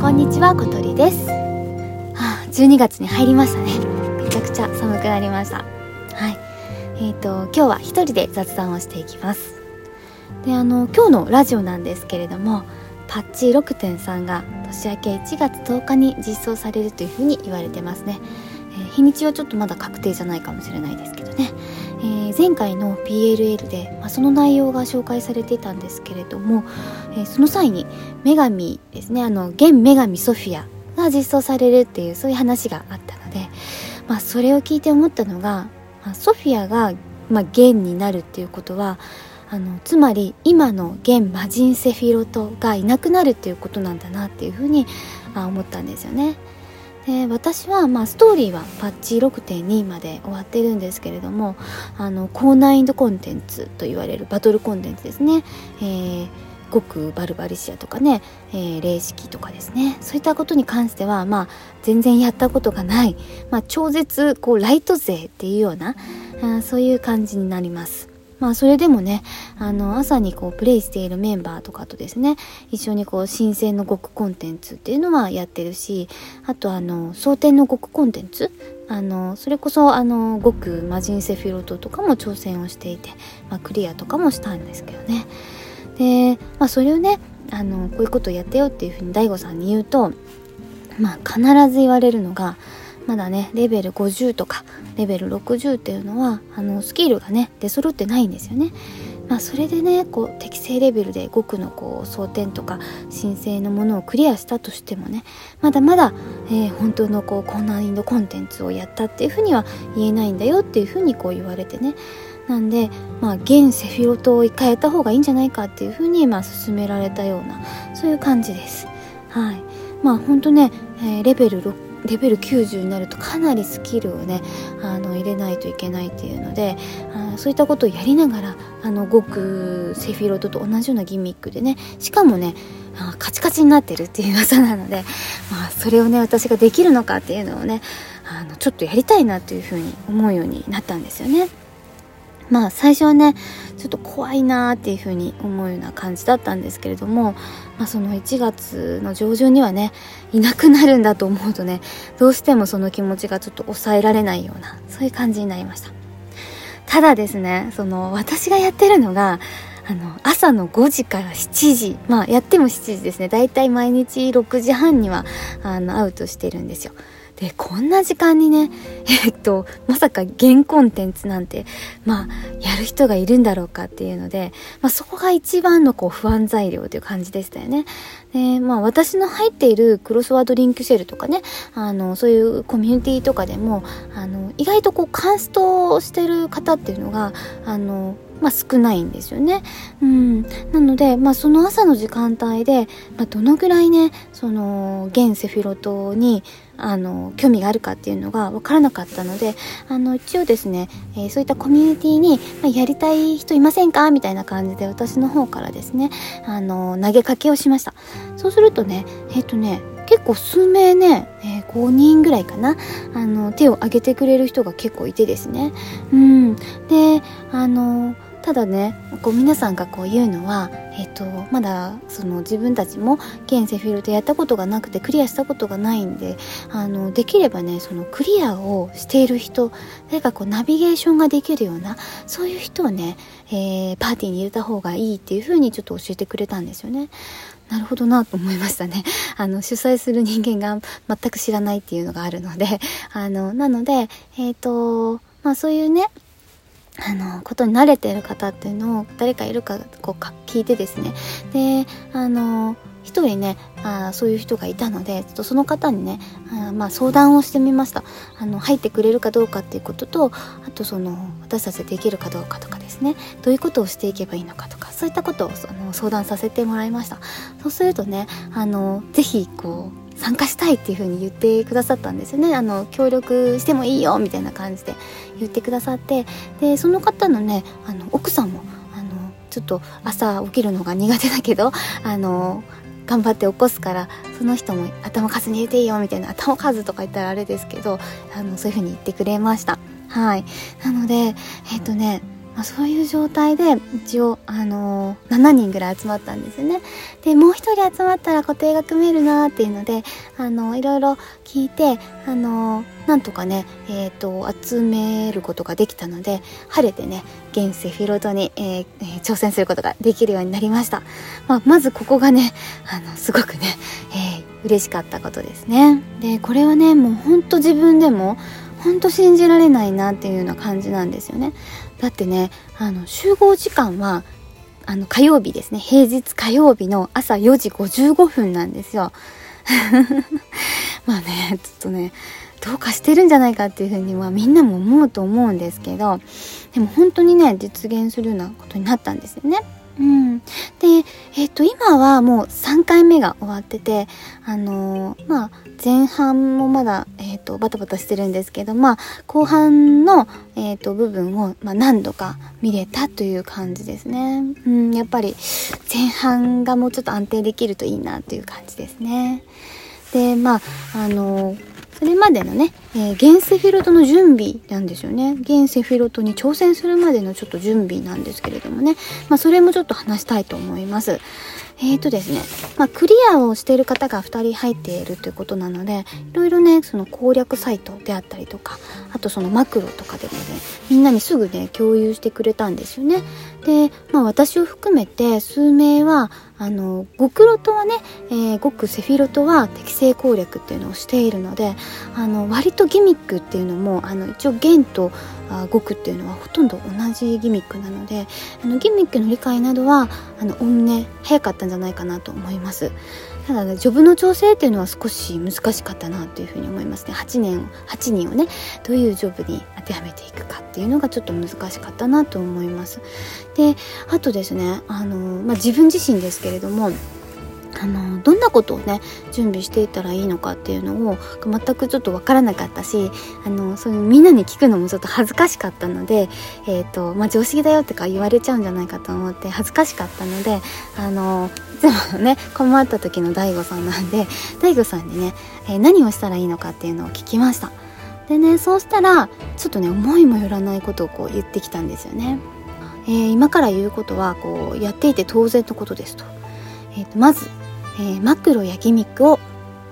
こんにちは、ことりです。はあ、12月に入りましたね。めちゃくちゃ寒くなりました。はい。え、ー、と、今日は一人で雑談をしていきます。で、あの、今日のラジオなんですけれども、パッチ6.3が年明け1月10日に実装されるというふうに言われてますね。えー、日にちはちょっとまだ確定じゃないかもしれないですけど。前回の PLL で、まあ、その内容が紹介されてたんですけれども、えー、その際に女神ですねあの現女神ソフィアが実装されるっていうそういう話があったので、まあ、それを聞いて思ったのが、まあ、ソフィアが、まあ、現になるっていうことはあのつまり今の現魔人セフィロトがいなくなるっていうことなんだなっていうふうに思ったんですよね。で私は、まあ、ストーリーはパッチ6.2まで終わってるんですけれどもあの高難易度コンテンツと言われるバトルコンテンツですね、えー、極バルバリシアとかね、えー、霊式とかですねそういったことに関しては、まあ、全然やったことがない、まあ、超絶こうライト勢っていうようなあそういう感じになります。まあそれでもね、あの朝にこうプレイしているメンバーとかとですね、一緒にこう新鮮の極コンテンツっていうのはやってるし、あとあの、蒼天の極コンテンツ？あの、それこそあの、極魔人セフィロトとかも挑戦をしていて、まあクリアとかもしたんですけどね。で、まあそれをね、あの、こういうことをやってよっていうふうに DAIGO さんに言うと、まあ必ず言われるのが、まだねレベル50とかレベル60っていうのはあのスキルがね出揃ってないんですよね。まあ、それでねこう適正レベルで5区のこう装填とか申請のものをクリアしたとしてもねまだまだ、えー、本当のこう高難易度コンテンツをやったっていうふうには言えないんだよっていうふうにこう言われてねなんでまあ現セフィロトを変えた方がいいんじゃないかっていうふうにまあ勧められたようなそういう感じです。はいまあ本当ね、えー、レベル6レベル90になるとかなりスキルをねあの入れないといけないっていうのであそういったことをやりながらあの極セフィロトと同じようなギミックでねしかもねあカチカチになってるっていう噂なので、まあ、それをね私ができるのかっていうのをねあのちょっとやりたいなっていうふうに思うようになったんですよね。まあ最初はねちょっと怖いなーっていう風に思うような感じだったんですけれども、まあ、その1月の上旬にはねいなくなるんだと思うとねどうしてもその気持ちがちょっと抑えられないようなそういう感じになりました。ただですねその私がやってるのがあの朝の5時から7時まあやっても7時ですね。だいたい毎日6時半にはあのアウトしてるんですよ。でこんな時間にね えっとまさか原コンテンツなんてまあやる人がいるんだろうかっていうので、まあ、そこが一番のこう不安材料という感じでしたよね。でまあ私の入っているクロスワードリンクシェルとかねあのそういうコミュニティとかでもあの意外とこうカンストしてる方っていうのがあのまあ、少ないんですよね。うん、なので、まあ、その朝の時間帯で、まあ、どのぐらいねその現セフィロトにあの興味があるかっていうのが分からなかったのであの一応ですね、えー、そういったコミュニティに、まあ、やりたい人いませんか？みたいな感じで私の方からですねあの投げかけをしました。そうするとねえっ、ー、とね結構数名ね、えー、5人ぐらいかなあの手を挙げてくれる人が結構いてですねうんであのただねこう皆さんがこう言うのは、えーと、まだその自分たちも現セフィルでやったことがなくてクリアしたことがないんであのできればねそのクリアをしている人誰かこうナビゲーションができるようなそういう人をね、えー、パーティーに入れた方がいいっていうふうにちょっと教えてくれたんですよね。なるほどなと思いましたね。あの、主催する人間が全く知らないっていうのがあるので、あの、なので、えっ、ー、と、まあそういうね、あのことに慣れてる方っていうのを誰かいるかこうか聞いてですねであの一人ねあそういう人がいたのでちょっとその方にねあまあ相談をしてみました。あの入ってくれるかどうかっていうこととあとその私たちできるかどうかとかですね。どういうことをしていけばいいのかとかそういったことをその相談させてもらいました。そうするとねあのぜひこう参加したいっていう風に言ってくださったんですよね。あの協力してもいいよみたいな感じで言ってくださって。でその方のねあの奥さんもちょっと朝起きるのが苦手だけどあの頑張って起こすからその人も頭数に入れていいよみたいな頭数とか言ったらあれですけどあのそういう風に言ってくれました。はい。なのでえっ、とねまあ、そういう状態で一応、あのー、7人ぐらい集まったんですよね。でもう一人集まったら固定が組めるなっていうので、あのー、いろいろ聞いて、あのー、なんとかね、えーと、集めることができたので晴れてね現世フィロトに、挑戦することができるようになりました。まあ、まずここがねあのすごくね、えー、嬉しかったことですね。でこれはねもうほんと自分でもほんと信じられないなっていうような感じなんですよね。だってねあの集合時間はあの火曜日ですね平日火曜日の朝4時55分なんですよ。まあねちょっとねどうかしてるんじゃないかっていうふうにはみんなも思うと思うんですけどでも本当にね実現するようなことになったんですよね。うん、で、えっ、ー、と今はもう3回目が終わっててあのー、まあ前半もまだ、えーと、バタバタしてるんですけどまあ後半の、えーと、部分を、まあ、何度か見れたという感じですね。うん、やっぱり前半がもうちょっと安定できるといいなという感じですね。でまああのーそれまでのね、えー、現セフィロトの準備なんですよね。現世フィロトに挑戦するまでのちょっと準備なんですけれどもね。まあ、それもちょっと話したいと思います。えーとですね、まあ、クリアをしている方が2人入っているということなので、いろいろね、その攻略サイトであったりとか、あとそのマクロとかでもね、みんなにすぐね、共有してくれたんですよね。で、まあ私を含めて数名は、あの極ロトはね、えー、極セフィロトは適正攻略っていうのをしているのであの割とギミックっていうのもあの一応弦とあ極っていうのはほとんど同じギミックなのであのギミックの理解などはあのおおむね早かったんじゃないかなと思います。ただねジョブの調整っていうのは少し難しかったなというふうに思いますね8年8人をねどういうジョブに当てはめていくかっていうのがちょっと難しかったなと思いますであとですねあの、まあ、自分自身ですけれどもあのどんなことをね準備していたらいいのかっていうのを全くちょっと分からなかったしあのそういうみんなに聞くのもちょっと恥ずかしかったので、えーとまあ、常識だよってか言われちゃうんじゃないかと思って恥ずかしかったのであのいつもね困った時の DAIGO さんなんで DAIGO さんにね、えー、何をしたらいいのかっていうのを聞きました。でねそうしたらちょっとね思いもよらないことをこう言ってきたんですよね、えー、今から言うことはこうやっていて当然のことですと,、えーとまずえー、マクロやギミックを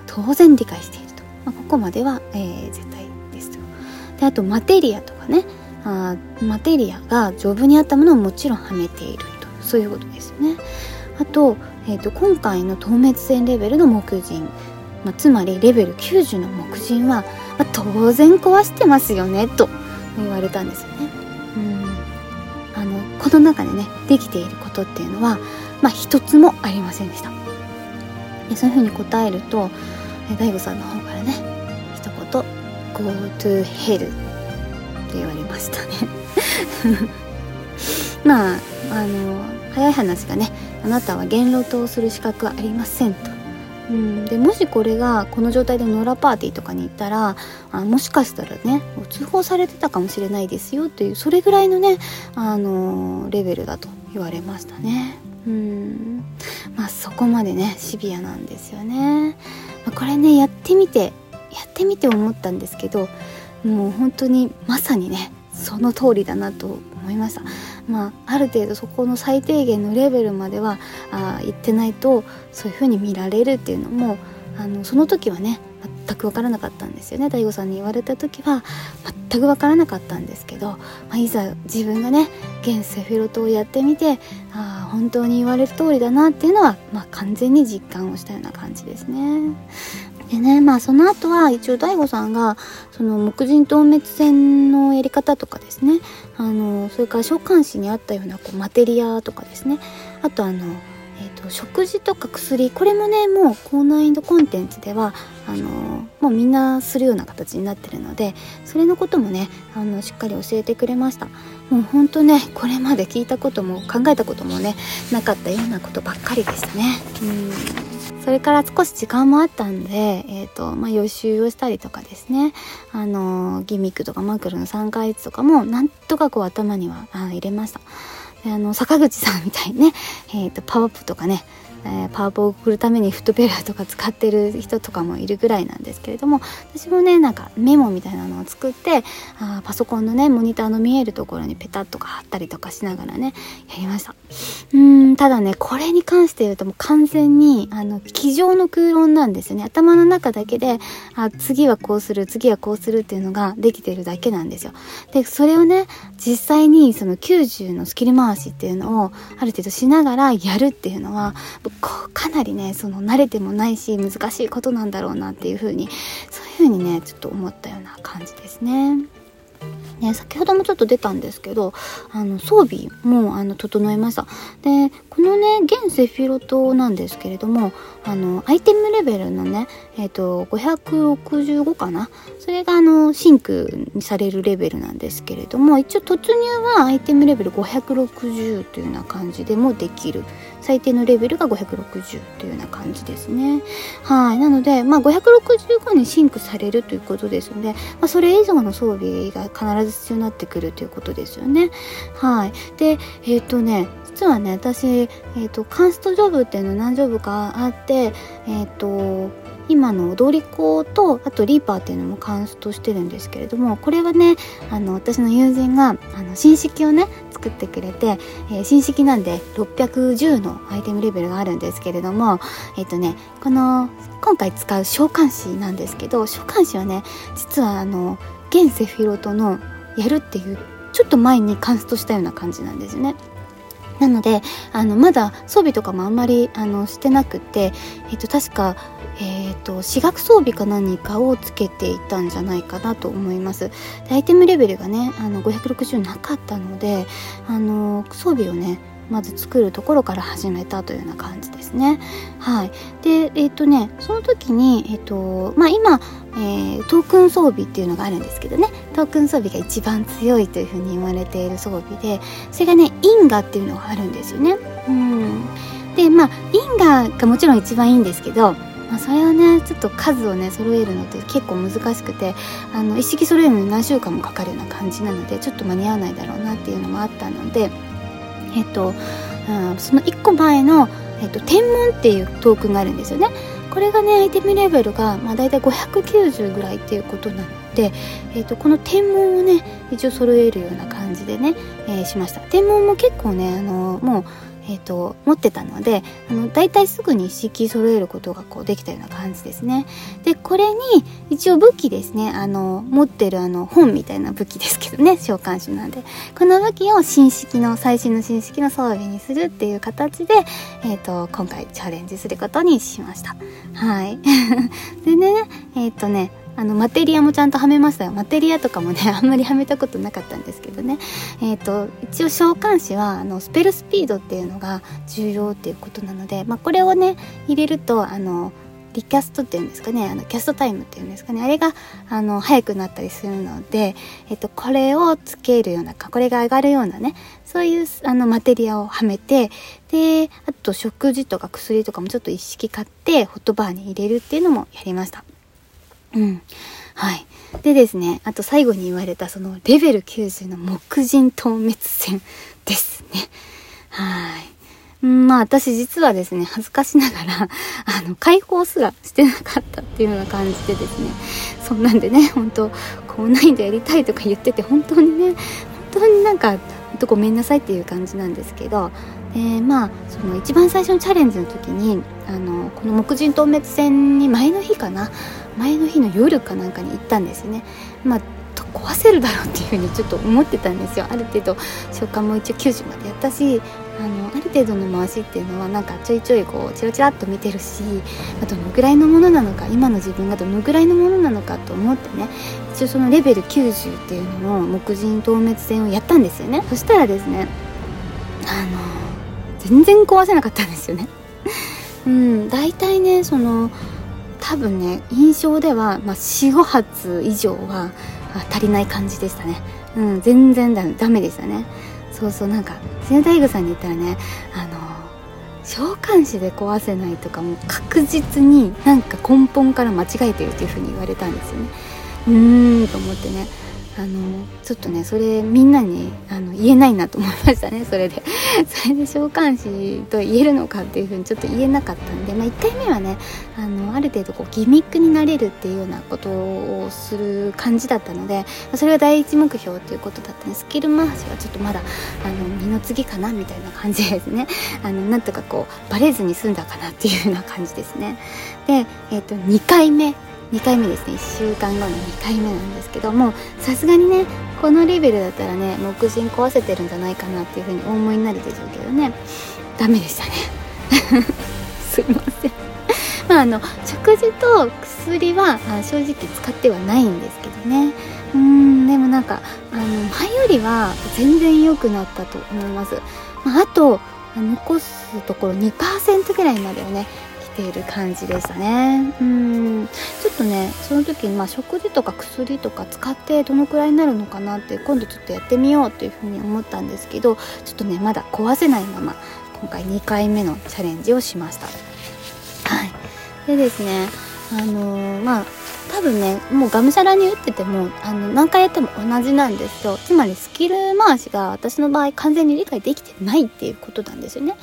当然理解していると、まあ、ここまでは、えー、絶対ですと。であとマテリアとかね。あマテリアが丈夫にあったものをもちろんはめていると。そういうことですね。あと,、えーと、今回の透滅線レベルの木人、まあ、つまりレベル90の木人は、まあ、当然壊してますよねと。言われたんですよね。うん。あのこの中でねできていることっていうのはまあ一つもありませんでした。そういうふうに答えると大悟さんの方からね一言「Go to hell」って言われましたね まああの早い話がねあなたは言論とする資格はありませんと。うん、でもしこれがこの状態でノーラパーティーとかに行ったらあもしかしたらね通報されてたかもしれないですよというそれぐらいのねあのレベルだと言われましたね。うん。まあそこまでねシビアなんですよね、まあ、これねやってみてやってみて思ったんですけどもう本当にまさにねその通りだなと思いました。まあある程度そこの最低限のレベルまではあ行ってないとそういう風に見られるっていうのもあのその時はね全く分からなかったんですよね大悟さんに言われた時は全く分からなかったんですけど、まあ、いざ自分がね現セフィロトをやってみてああ本当に言われる通りだなっていうのは、まあ、完全に実感をしたような感じですね。でねまあその後は一応 DAIGO さんがその木人透滅戦のやり方とかですねあのそれから召喚師にあったようなこうマテリアとかですねあとあのと、食事とか薬これもねもう高難易度コンテンツではあのもうみんなするような形になってるのでそれのこともねあのしっかり教えてくれました。もうほんとねこれまで聞いたことも考えたこともねなかったようなことばっかりでしたね。うん。それから少し時間もあったんで、えーとまあ、予習をしたりとかですね。あのギミックとかマクロの3回1とかもなんとかこう頭には入れました。あの坂口さんみたいにね、えーと、パワーアップとかねえー、パワポを送るためにフットペラーとか使ってる人とかもいるぐらいなんですけれども私もねなんかメモみたいなのを作ってあパソコンのねモニターの見えるところにペタッとか貼ったりとかしながらねやりました。うんただねこれに関して言うともう完全にあの机上の空論なんですよね。頭の中だけであ次はこうする次はこうするっていうのができてるだけなんですよ。でそれをね実際にその90のスキル回しっていうのをある程度しながらやるっていうのはかなりねその慣れてもないし難しいことなんだろうなっていうふうにそういうふうにねちょっと思ったような感じですね。ね、先ほどもちょっと出たんですけどあの装備もあの整えました。でこのね現セフィロトなんですけれどもあのアイテムレベルのねえっ、ー、と565かな？それがあのシンクにされるレベルなんですけれども一応突入はアイテムレベル560というような感じでもできる。最低のレベルが560というような感じですね。はい。なのでまあ565にシンクされるということですので、まあ、それ以上の装備が必ず必要になってくるということですよね。はい。でえっ、ー、とね実はね私、えーと、カンストジョブっていうの何ジョブかあってえっ、ー、と今の踊り子とあとリーパーっていうのもカンストしてるんですけれどもこれはねあの私の友人があの新式をね作ってくれて、えー、新式なんで610のアイテムレベルがあるんですけれどもえっ、ー、とねこの今回使う召喚師なんですけど召喚師はね実はあの現セフィロトのやるっていうちょっと前にカンストしたような感じなんですよね。なのであのまだ装備とかもあんまりあのしてなくて、えっと、確か、えーと、私学装備か何かをつけていたんじゃないかなと思います。アイテムレベルがねあの560なかったのであの装備をねまず作るところから始めたというような感じですね。はい、でえっ、ー、とねその時に、え、ー、とまあ、今、えー、トークン装備っていうのがあるんですけどね。トークン装備が一番強いというふうに言われている装備でそれがね因果っていうのがあるんですよね。うんでまあ因果がもちろん一番いいんですけどまあ、それはねちょっと数をね揃えるのって結構難しくてあの一式揃えるのに何週間もかかるような感じなのでちょっと間に合わないだろうなっていうのもあったのでえっと、うん、その1個前の、えっと、天文っていうトークンがあるんですよね。これがねアイテムレベルが、まあ、大体590ぐらいっていうことなので、えっと、この天文をね一応揃えるような感じでね、えー、しました天文も結構ねあのもうえーと、持ってたのであの大体すぐに一式揃えることがこうできたような感じですね。でこれに一応武器ですねあの持ってるあの本みたいな武器ですけどね召喚師なんでこの武器を新式の最新の新式の装備にするっていう形で、えーと、今回チャレンジすることにしました。はい でねえっ、ー、とねあのマテリアもちゃんとはめましたよ。マテリアとかもね あんまりはめたことなかったんですけどね。えっ、ー、と一応召喚師はあのスペルスピードっていうのが重要っていうことなので、まあ、これをね入れるとあのリキャストっていうんですかねあのキャストタイムっていうんですかね。あれがあの早くなったりするので、えっと、これをつけるようなかこれが上がるようなねそういうあのマテリアをはめてであと食事とか薬とかもちょっと一式買ってホットバーに入れるっていうのもやりました。うん。はい。でですね、あと最後に言われたそのレベル90の木人透滅戦ですね。はい。まあ私実はですね、恥ずかしながら、あの、解放すらしてなかったっていうような感じでですね、そんなんでね、本当こうないでやりたいとか言ってて、本当にね、本当になんか、とごめんなさいっていう感じなんですけど、でまあその一番最初のチャレンジの時にあのこの木人透滅戦に前の日かな前の日の夜かなんかに行ったんですよね。まあ壊せるだろうっていうふうにちょっと思ってたんですよ。ある程度召喚も一応90までやったしあのある程度の回しっていうのはなんかちょいちょいこうチラチラっと見てるしどのぐらいのものなのか今の自分がどのぐらいのものなのかと思ってね。一応そのレベル90っていうのの木人透滅戦をやったんですよね。そしたらですねあの全然壊せなかったんですよね。うん大体ねその多分ね印象では、まあ、45発以上は足りない感じでしたね。うん全然ダメダメでしたね。そうそうなんか千代大工さんに言ったらねあの召喚師で壊せないとかも確実になんか根本から間違えてるっていうふうに言われたんですよね。うーんと思ってね。あのちょっとねそれみんなにあの言えないなと思いましたね。それで。それで召喚師と言えるのかっていうふうにちょっと言えなかったんで、まあ、1回目はねあのある程度こうギミックになれるっていうようなことをする感じだったのでそれが第一目標ということだったんでスキル回しはちょっとまだあの二の次かなみたいな感じですね。あのなんとかこうバレずに済んだかなっていうような感じですね。で、えー、と2回目2回目ですね。1週間後の2回目なんですけどもさすがにねこのレベルだったらね木人壊せてるんじゃないかなっていうふうにお思いになるでしょうけどねダメでしたね。すいません。まああの食事と薬は正直使ってはないんですけどね。うんでもなんかあの前よりは全然良くなったと思います、まあ、あと残すところ2%ぐらいまではねている感じでしたね。うん。ちょっとねその時にまあ食事とか薬とか使ってどのくらいになるのかなって今度ちょっとやってみようっていうふうに思ったんですけどちょっとねまだ壊せないまま今回2回目のチャレンジをしました。はい。でですねあのー、まあ多分ねもうがむしゃらに打っててもあの何回やっても同じなんですよ。つまりスキル回しが私の場合完全に理解できてないっていうことなんですよね。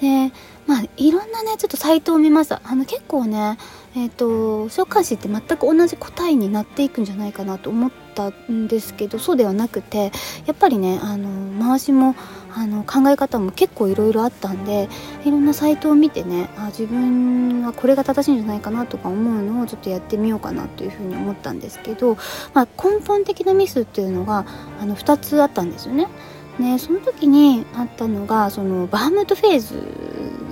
でまあいろんなねちょっとサイトを見ましたあの結構ねえっ、ー、と召喚師って全く同じ答えになっていくんじゃないかなと思ったんですけどそうではなくてやっぱりねあの回しもあの考え方も結構いろいろあったんでいろんなサイトを見てねあ自分はこれが正しいんじゃないかなとか思うのをちょっとやってみようかなというふうに思ったんですけど、まあ、根本的なミスっていうのがあの2つあったんですよね。ね、その時にあったのがそのバームートフェーズ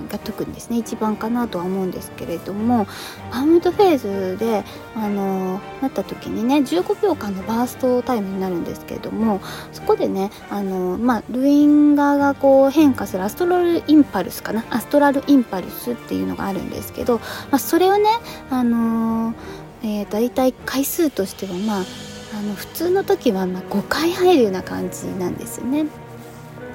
が特にですね一番かなとは思うんですけれどもバームートフェーズであのなった時にね15秒間のバーストタイムになるんですけれどもそこでねあの、まあ、ルインガーがこう変化するアストラルインパルスかなアストラルインパルスっていうのがあるんですけど、まあ、それをねあのえー、大体回数としてはまああの普通の時はま5回入るような感じなんですよね。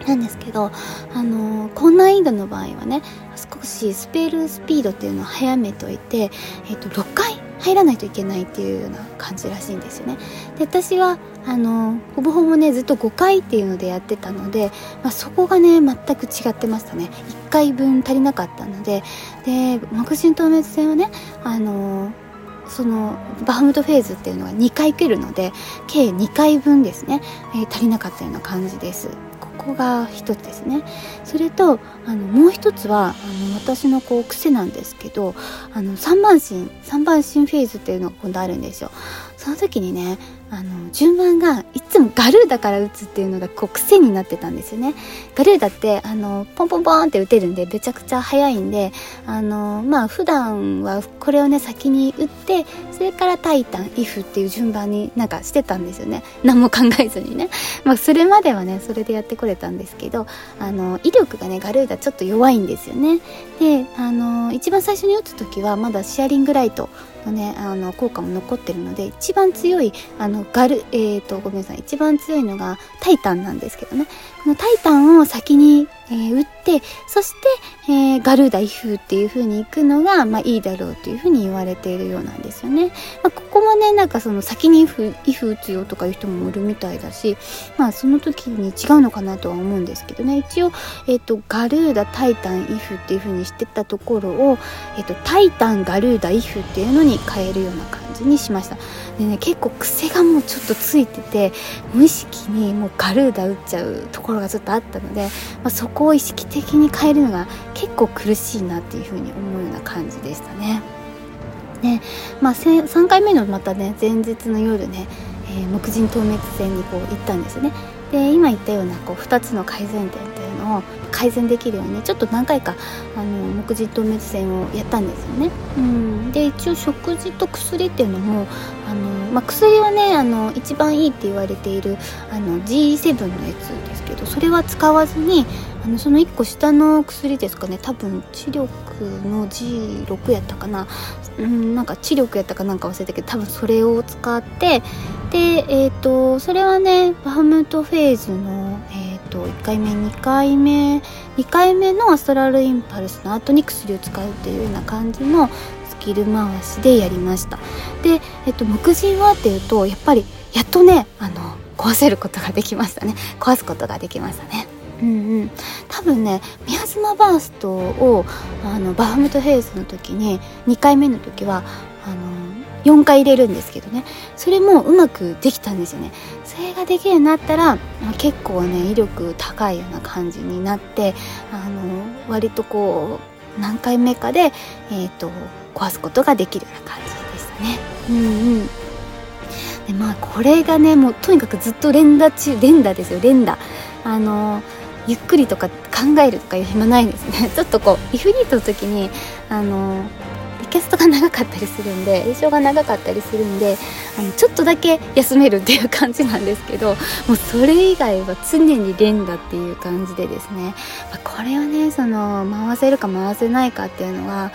なんですけど、あのー、高難易度の場合はね少しスペルスピードっていうのを早めといて、えー、と6回入らないといけないっていうような感じらしいんですよね。で私はあのほぼほぼねずっと5回っていうのでやってたので、まあ、そこがね全く違ってましたね。1回分足りなかったので。で木人透滅戦はねあのそのバハムトフェーズっていうのが2回来るので計2回分ですね、えー、足りなかったような感じです。こが一つですね。それとあのもう一つはあの私のこう癖なんですけどあの3番心3番心フェーズっていうのが今度あるんですよ。その時にねあの順番がいつもガルーダから打つっていうのがこう癖になってたんですよね。ガルーダってあのポンポンポンって打てるんでめちゃくちゃ速いんであのまあ普段はこれをね先に打ってそれからタイタンイフっていう順番になんかしてたんですよね。何も考えずにね。まあそれまではねそれでやってこれたんですけどあの威力がねガルーダちょっと弱いんですよね。であの一番最初に打つ時はまだシェアリングライトのねあの効果も残ってるので一番強いあのガルえっ、ー、とごめんなさい一番強いのがタイタンなんですけどねこのタイタンを先に、えー、打ってそして、えー、ガルーダイフっていう風に行くのが、まあ、いいだろうという風に言われているようなんですよね。まあ、ここもねなんかその先にイフイフ打つよとかいう人もいるみたいだしまあその時に違うのかなとは思うんですけどね一応、えーと、ガルーダタイタンイフっていう風にしてたところを、えーと、タイタンガルーダイフっていうのにに変えるような感じにしました。でね結構癖がもうちょっとついてて無意識にもうガルーダ打っちゃうところがちょっとあったので、まあ、そこを意識的に変えるのが結構苦しいなっていうふうに思うような感じでしたね。ねまあ、3回目のまたね前日の夜ね、えー、木人透滅戦にこう行ったんですよね。で今言ったようなこう2つの改善点というのを改善できるようにちょっと何回かあの木人透滅戦をやったんですよね。うん、で一応食事と薬っていうのもあの、まあ、薬はねあの一番いいって言われているあの G7 のやつですけどそれは使わずにあのその1個下の薬ですかね多分知力の G6 やったかな、うん、なんか知力やったかなんか忘れたけど多分それを使ってでえっ、ー、とそれはねバハムトフェーズの、えーと、1回目2回目2回目のアストラルインパルスの後に薬を使うっていうような感じのスキル回しでやりました。で、えっ、と、目人はっていうとやっぱりやっとねあの壊せることができましたね。壊すことができましたね。うんうん。多分ねミヤズマバーストをあのバフムトヘイズの時に2回目の時はあの4回入れるんですけどね。それもうまくできたんですよね。それができるようになったら、結構ね威力高いような感じになってあの割とこう何回目かで、えーと、壊すことができるような感じでしたね。うんうん。でまあこれがねもうとにかくずっと連打中連打ですよ連打。あのゆっくりとか考えるとかいう暇ないんですね。ちょっとこうイフリートの時にあのキャストが長かったりするんで 印象が長かったりするんであのちょっとだけ休めるっていう感じなんですけど もうそれ以外は常に連打っていう感じでですね、まあ、これをねその回せるか回せないかっていうのは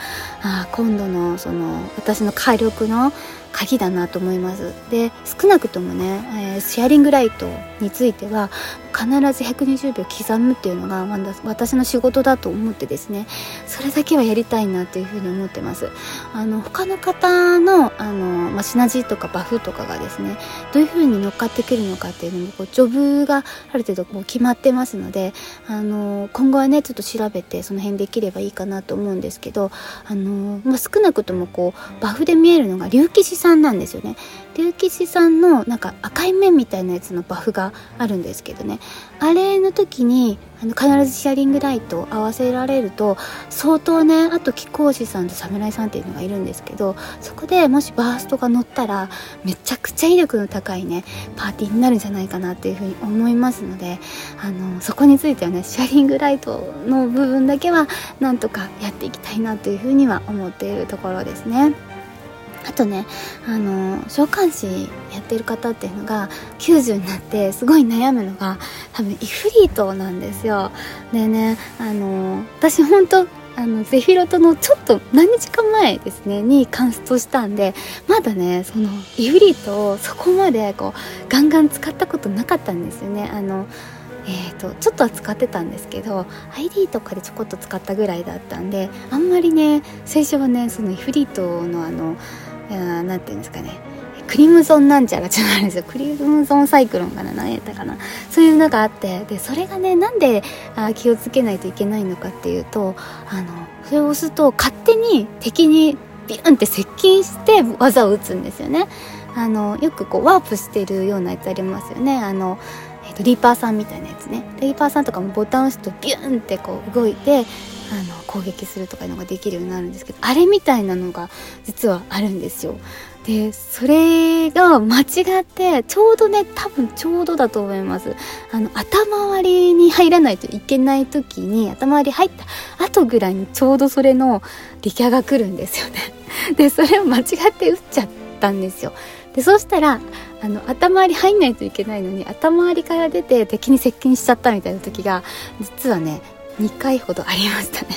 あ今度のその私の火力の鍵だなと思います。で少なくともね、えー、シェアリングライトについては必ず120秒刻むっていうのが私の仕事だと思ってですねそれだけはやりたいなというふうに思ってます。あの他の方のあの、まあ、シナジーとかバフとかがですねどういうふうに乗っかってくるのかっていうのもこうジョブがある程度こう決まってますのであの今後はねちょっと調べてその辺できればいいかなと思うんですけどあの、まあ、少なくともこうバフで見えるのが竜騎士さんなんですよね。竜騎士さんのなんか赤い面みたいなやつのバフがあるんですけどねあれの時にあの必ずシェアリングライトを合わせられると相当ねあと貴公子さんと侍さんっていうのがいるんですけどそこでもしバーストが乗ったらめちゃくちゃ威力の高いねパーティーになるんじゃないかなっていうふうに思いますのであのそこについてはねシェアリングライトの部分だけはなんとかやっていきたいなというふうには思っているところですね。とねあの召喚師やってる方っていうのが90になってすごい悩むのが多分イフリートなんですよ。でねあの私本当あのゼフィロトのちょっと何日か前ですねにカンストしたんでまだねそのイフリートをそこまでこうガンガン使ったことなかったんですよね。あのえーと、ちょっとは使ってたんですけど ID とかでちょこっと使ったぐらいだったんであんまりね最初はねそのイフリートのあの何て言うんですかね。クリムゾンなんちゃらじゃないですよ。クリムゾンサイクロンかな何やったかな。そういうのがあってでそれがねなんであ気をつけないといけないのかっていうとあのそれを押すと勝手に敵にビュンって接近して技を打つんですよね。あのよくこうワープしてるようなやつありますよね。あの、えーと、リーパーさんみたいなやつね。リーパーさんとかもボタン押すとビュンってこう動いてあの攻撃するとかいうのができるようになるんですけどあれみたいなのが実はあるんですよ。でそれが間違ってちょうどね多分ちょうどだと思います。あの頭割りに入らないといけない時に頭割り入った後ぐらいにちょうどそれの力ャが来るんですよね。でそれを間違って打っちゃったんですよ。でそうしたらあの頭割り入んないといけないのに頭割りから出て敵に接近しちゃったみたいな時が実はね2回ほどありましたね。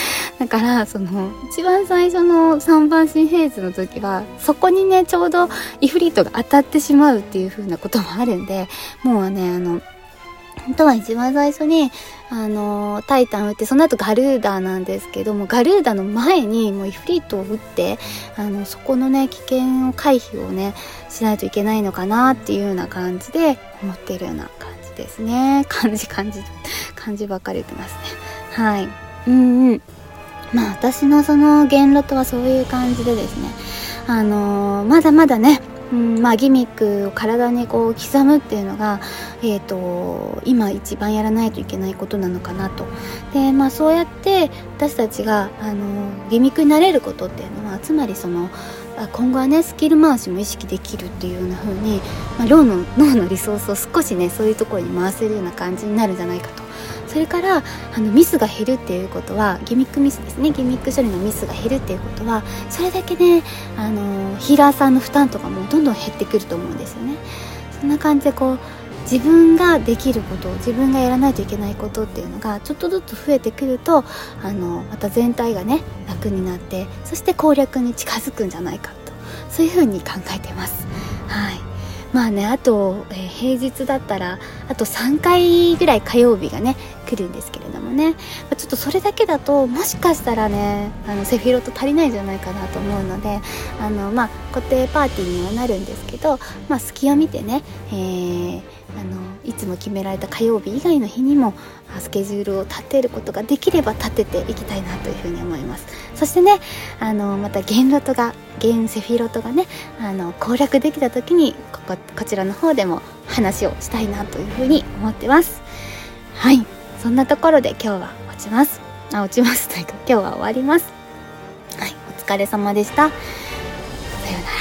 だからその一番最初の3番新平図の時はそこにねちょうどイフリートが当たってしまうっていう風なこともあるんでもうねあの本当は一番最初にあのタイタン打ってその後ガルーダなんですけどもガルーダの前にもうイフリートを打ってあのそこのね危険を回避をねしないといけないのかなっていうような感じで思ってるような感じ。ですね。感じ感じ感じばっかり言ってますね。はい。うんうん。まあ私のその言路とはそういう感じでですね。あのー、まだまだねうんまあ、ギミックを体にこう刻むっていうのが、えーと、今一番やらないといけないことなのかなと。で、まあ、そうやって私たちがあのギミックになれることっていうのはつまりその今後はねスキル回しも意識できるっていうような風に、まあ、脳の脳のリソースを少しねそういうところに回せるような感じになるんじゃないかと。それからあのミスが減るっていうことはギミックミスですね。ギミック処理のミスが減るっていうことはそれだけねあのヒーラーさんの負担とかもどんどん減ってくると思うんですよね。そんな感じでこう自分ができること自分がやらないといけないことっていうのがちょっとずつ増えてくるとあのまた全体がね楽になってそして攻略に近づくんじゃないかと。そういうふうに考えてます。はい。まあねあと、えー、平日だったらあと3回ぐらい火曜日がね来るんですけれどもね。ちょっとそれだけだともしかしたらねあのセフィロト足りないんじゃないかなと思うのであの、まあ、固定パーティーにはなるんですけど、まあ、隙を見てね、えー、あのいつも決められた火曜日以外の日にもスケジュールを立てることができれば立てていきたいなというふうに思います。そしてねあのまたゲンロトがゲンセフィロトがねあの攻略できた時にこここちらの方でも話をしたいなというふうに思ってます。はい。そんなところで今日は落ちます。あ落ちます。というか今日は終わりますはいお疲れ様でした。さようなら